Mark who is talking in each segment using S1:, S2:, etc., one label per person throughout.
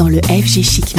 S1: dans le FG Chic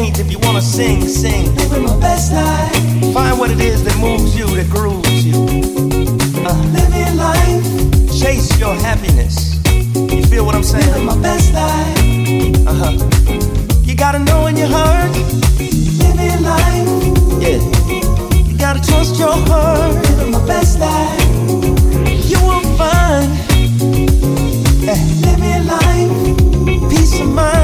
S1: paint.
S2: If you wanna sing, sing. Living my best life. Find what
S1: it is that moves you, that grooves you. Uh,
S2: Living life.
S1: Chase
S2: your happiness. You feel what I'm saying? Living my best life. Uh huh. You gotta know in your heart. Living life. Yeah. You gotta trust your heart. Living my best life. You will find. Eh.
S3: Living life. Peace of mind.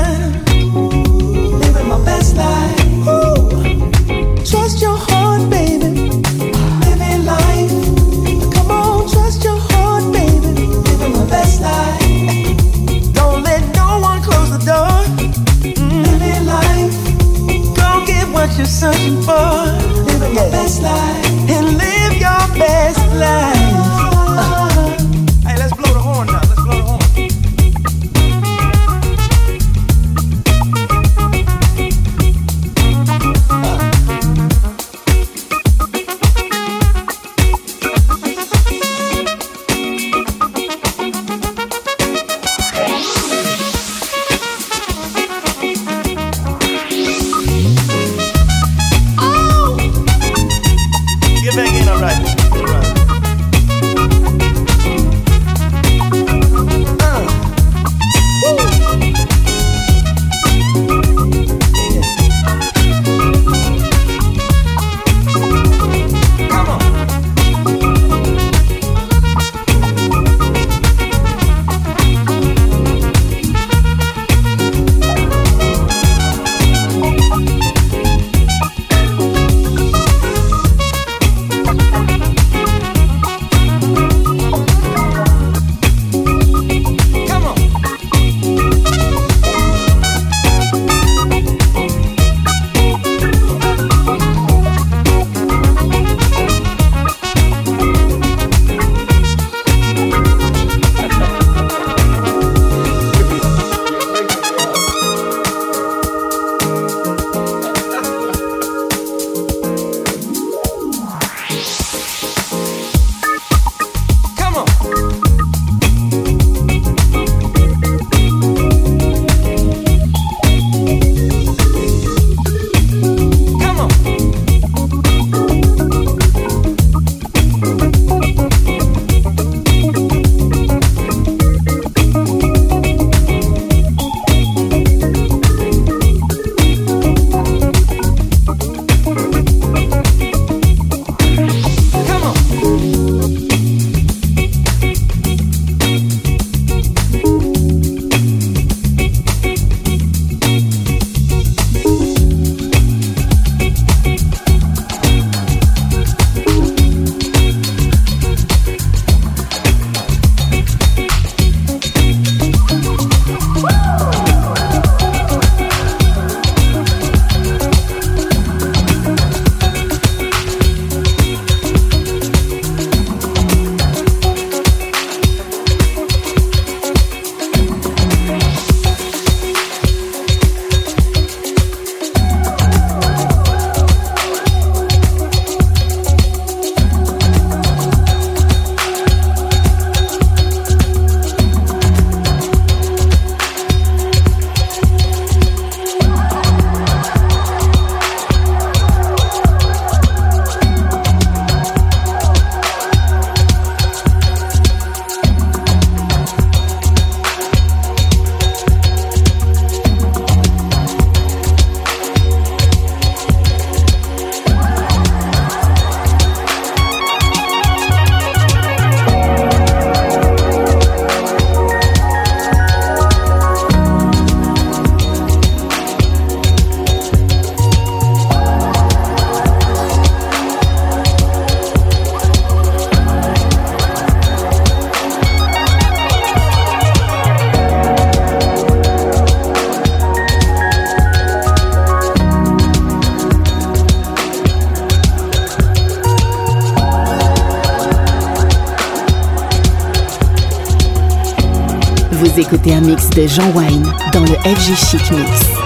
S3: Vous écoutez un mix de Jean Wine dans le FG Chic Mix.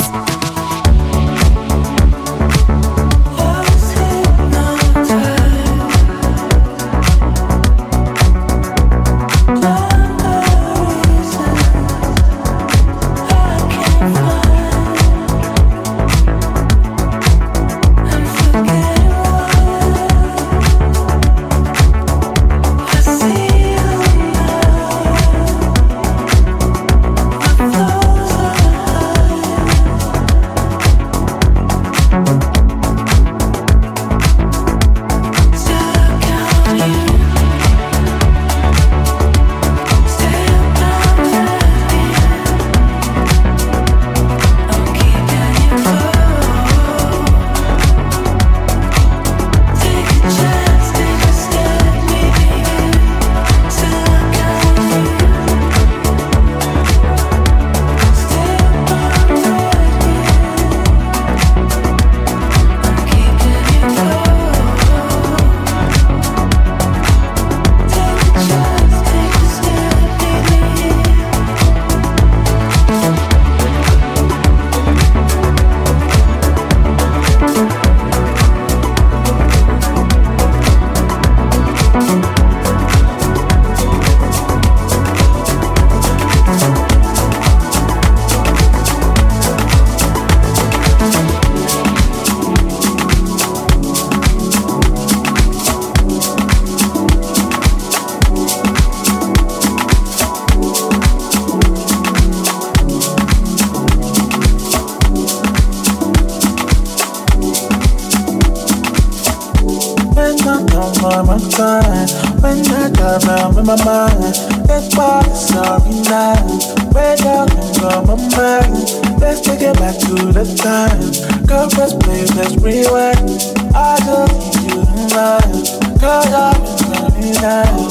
S3: It back to the time. Girl, press play, let's rewind. I just you tonight. Girl, I'm in now.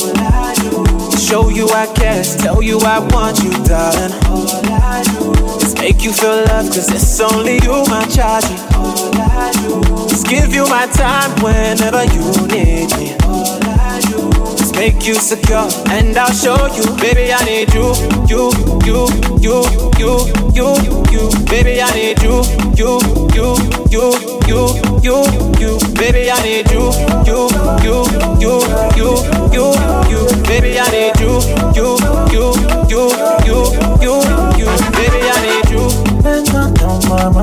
S4: Show you I care, tell you I want you, darling. All I do is make you feel love, cause it's only you, my charge. All I do is give you my time whenever you need me. All I do is make you secure, and I'll show you, baby, I need you, you, you, you, you, you, you, you, baby, I need you, you, you, you, you, you, you, baby, I need you, you, you, you, you, you, you, baby, I need you, you, you, you, you, you, you, baby, I need you.
S3: When I don't mind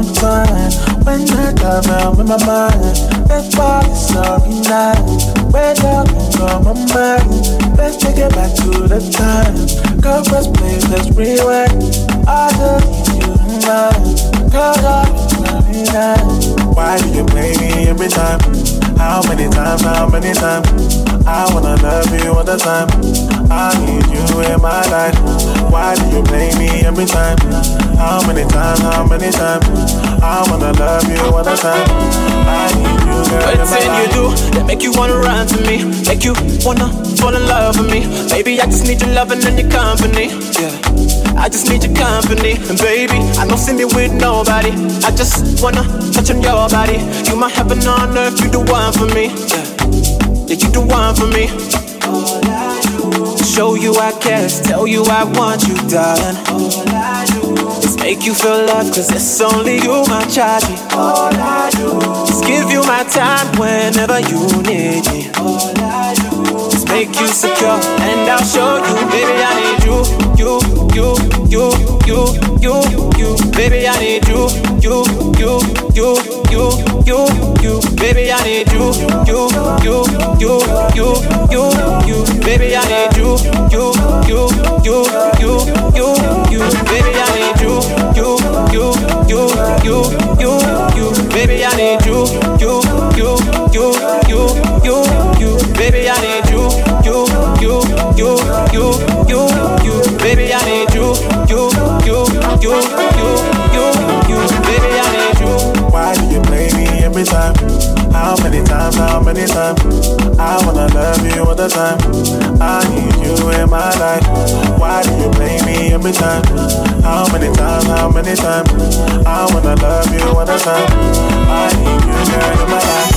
S3: when I dive out in my mind, that's why it's sorry night. Way down in my mind, let's take it back to the time. Girl, press play, let's rewind. I just need you tonight. Girl, I'm. Why do you play me every time? How many times, how many times? I wanna love you all the time. I need you in my life. Why do you play me every time? How many times, how many times? I wanna love you all the time. I need you, girl, in my
S4: What
S3: life.
S4: you do that make you wanna run to me? Make you wanna fall in love with me? Baby, I just need your loving and your company. Yeah. I just need your company, and baby, I don't see me with nobody. I just wanna touch on your body. You my heaven on earth, you the one for me. Yeah, yeah you the one for me. Show you I care, tell you I want you, darling. All I do is make you feel love, cause it's only you, my charge. All I do is give you my time whenever you need me. All I do is make you secure, I'll show you, baby, I need you, you, you, you, you, you, you, baby, I need you, you, you, you, you, you, you, baby, I need you, you, you, you, you, you, you, baby, I need you, you, you, you, you, you, you, baby, I need you, you, you, you, you, you, you, baby, I need you,
S3: How many times, how many times? I wanna love you all the time. I need you in my life. Why do you play me every time? How many times, how many times? I wanna love you all the time. I need you, girl, in my life.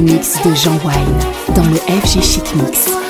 S2: Mix de Jean Wine dans le FG Chic Mix.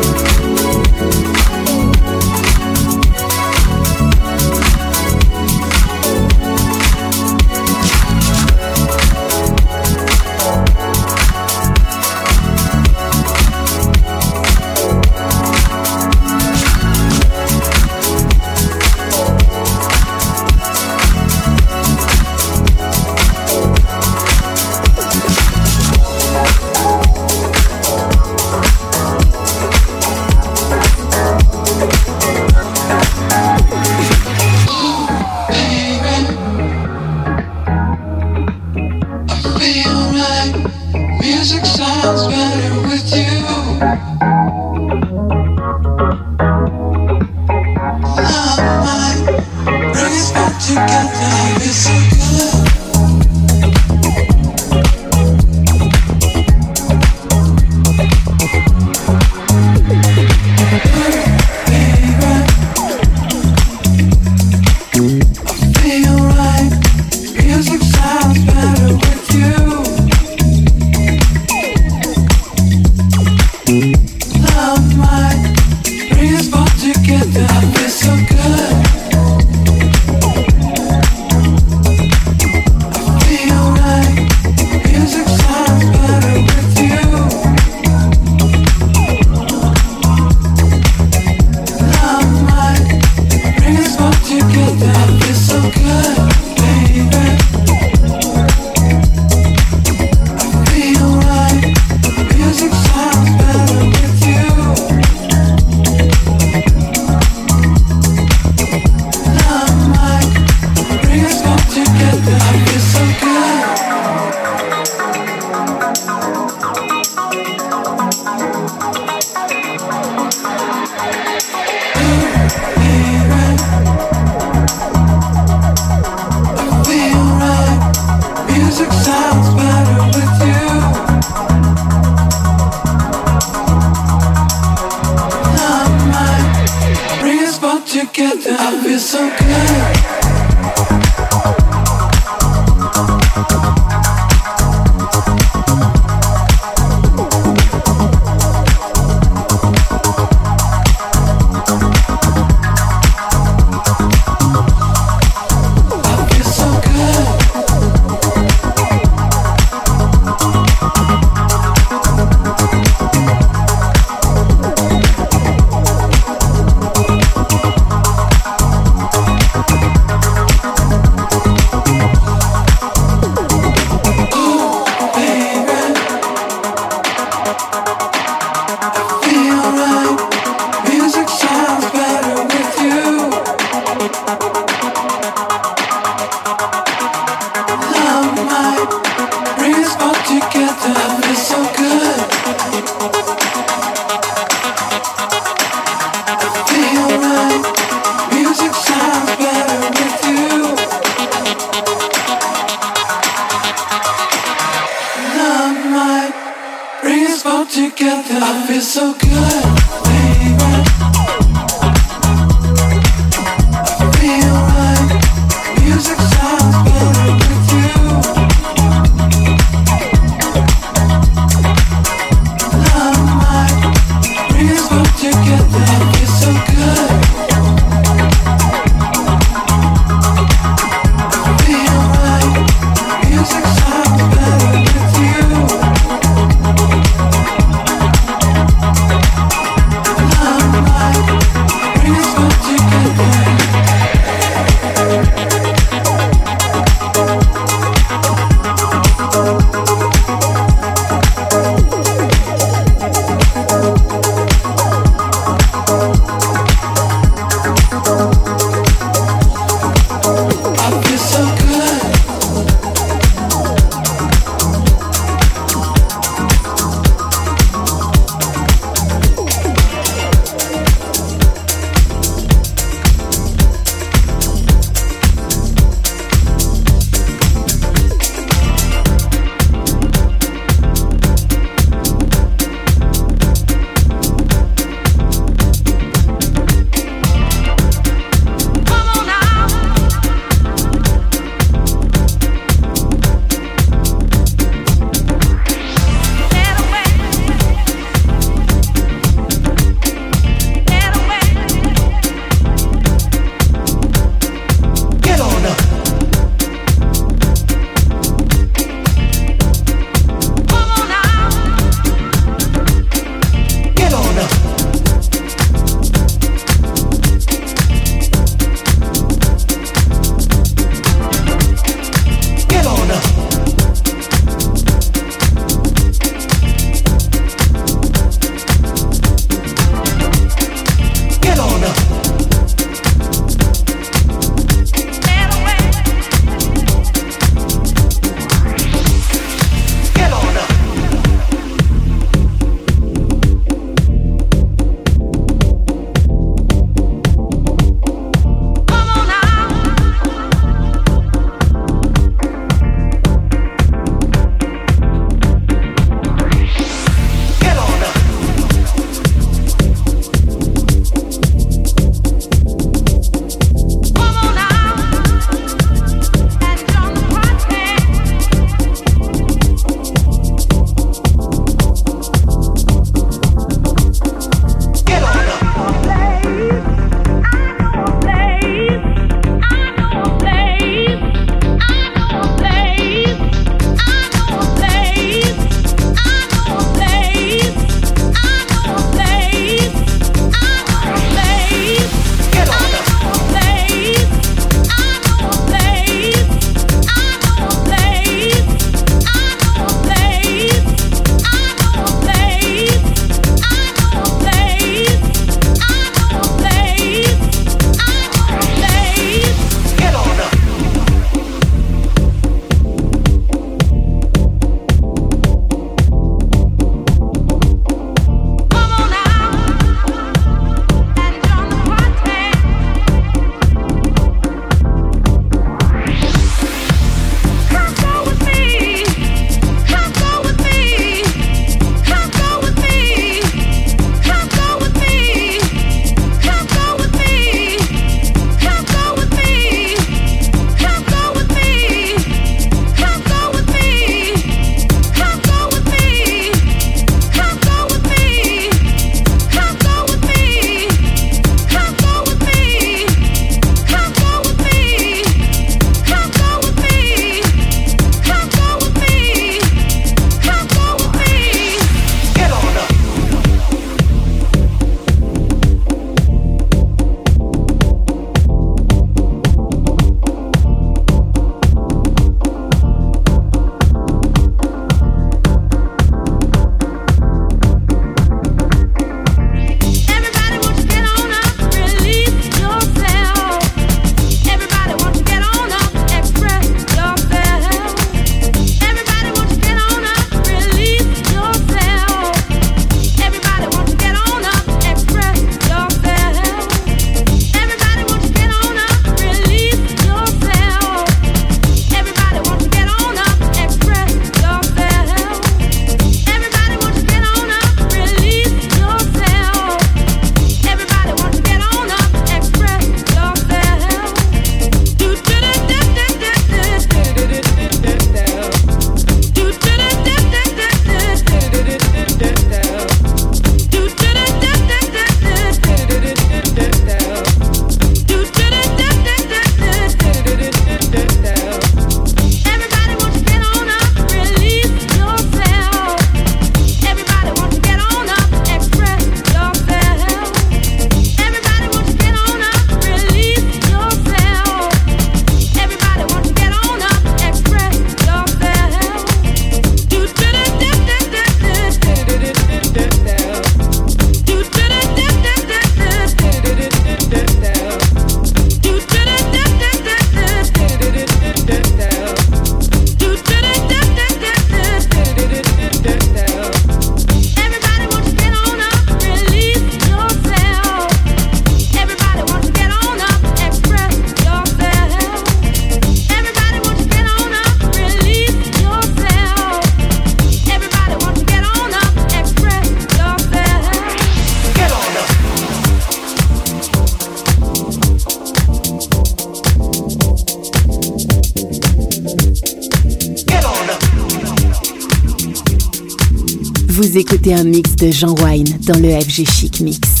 S2: Vous écoutez un mix de Jean Wine dans le FG Chic
S5: Mix.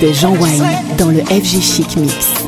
S5: De Jean Wayne dans le FG Chic Mix.